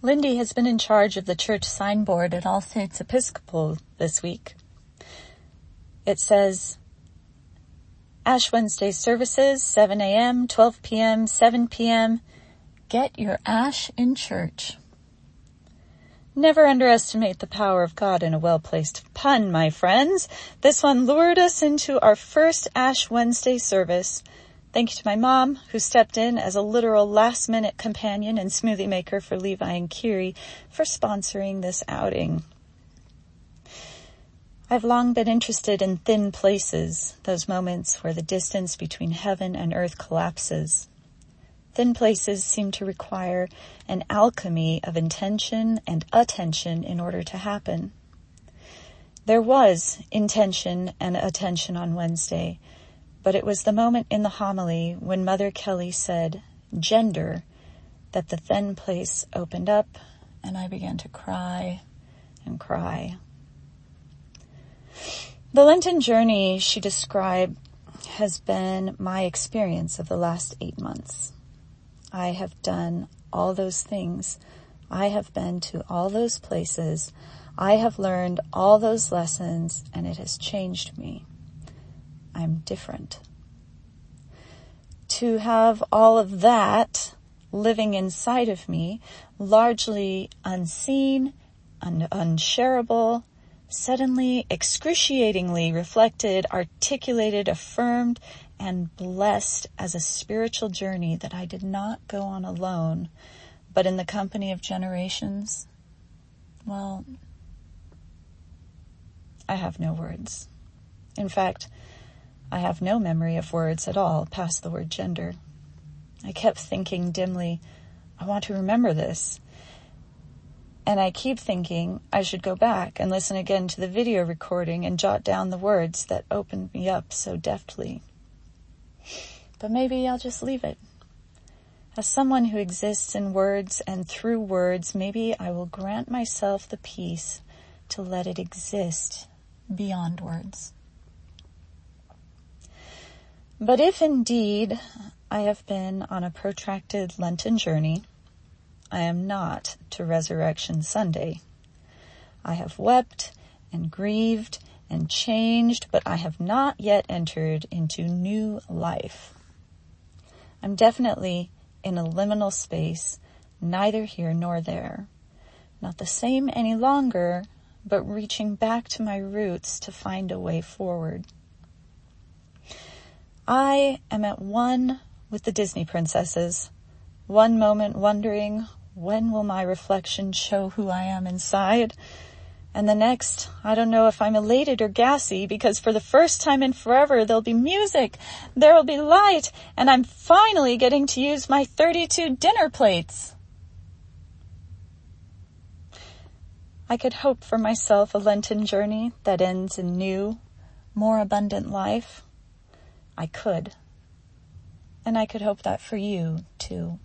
Lindy has been in charge of the church signboard at All Saints Episcopal this week. It says, Ash Wednesday services, 7 a.m., 12 p.m., 7 p.m. Get your ash in church. Never underestimate the power of God in a well-placed pun, my friends. This one lured us into our first Ash Wednesday service Thank you to my mom, who stepped in as a literal last minute companion and smoothie maker for Levi and Kiri for sponsoring this outing. I've long been interested in thin places, those moments where the distance between heaven and earth collapses. Thin places seem to require an alchemy of intention and attention in order to happen. There was intention and attention on Wednesday, but it was the moment in the homily when Mother Kelli said, gender, that the thin place opened up and I began to cry and cry. The Lenten journey she described has been my experience of the last eight months. I have done all those things. I have been to all those places. I have learned all those lessons and it has changed me. I'm different. To have all of that living inside of me, largely unseen, un- unshareable, suddenly excruciatingly reflected, articulated, affirmed, and blessed as a spiritual journey that I did not go on alone, but in the company of generations. Well, I have no words. In fact, I have no memory of words at all past the word gender. I kept thinking dimly, I want to remember this. And I keep thinking I should go back and listen again to the video recording and jot down the words that opened me up so deftly. But maybe I'll just leave it. As someone who exists in words and through words, maybe I will grant myself the peace to let it exist beyond words. But if indeed I have been on a protracted Lenten journey, I am not to Resurrection Sunday. I have wept and grieved and changed, but I have not yet entered into new life. I'm definitely in a liminal space, neither here nor there. Not the same any longer, but reaching back to my roots to find a way forward. I am at one with the Disney princesses. One moment wondering, when will my reflection show who I am inside? And the next, I don't know if I'm elated or gassy because for the first time in forever there'll be music, there'll be light, and I'm finally getting to use my 32 dinner plates. I could hope for myself a Lenten journey that ends in new, more abundant life. I could. And I could hope that for you too.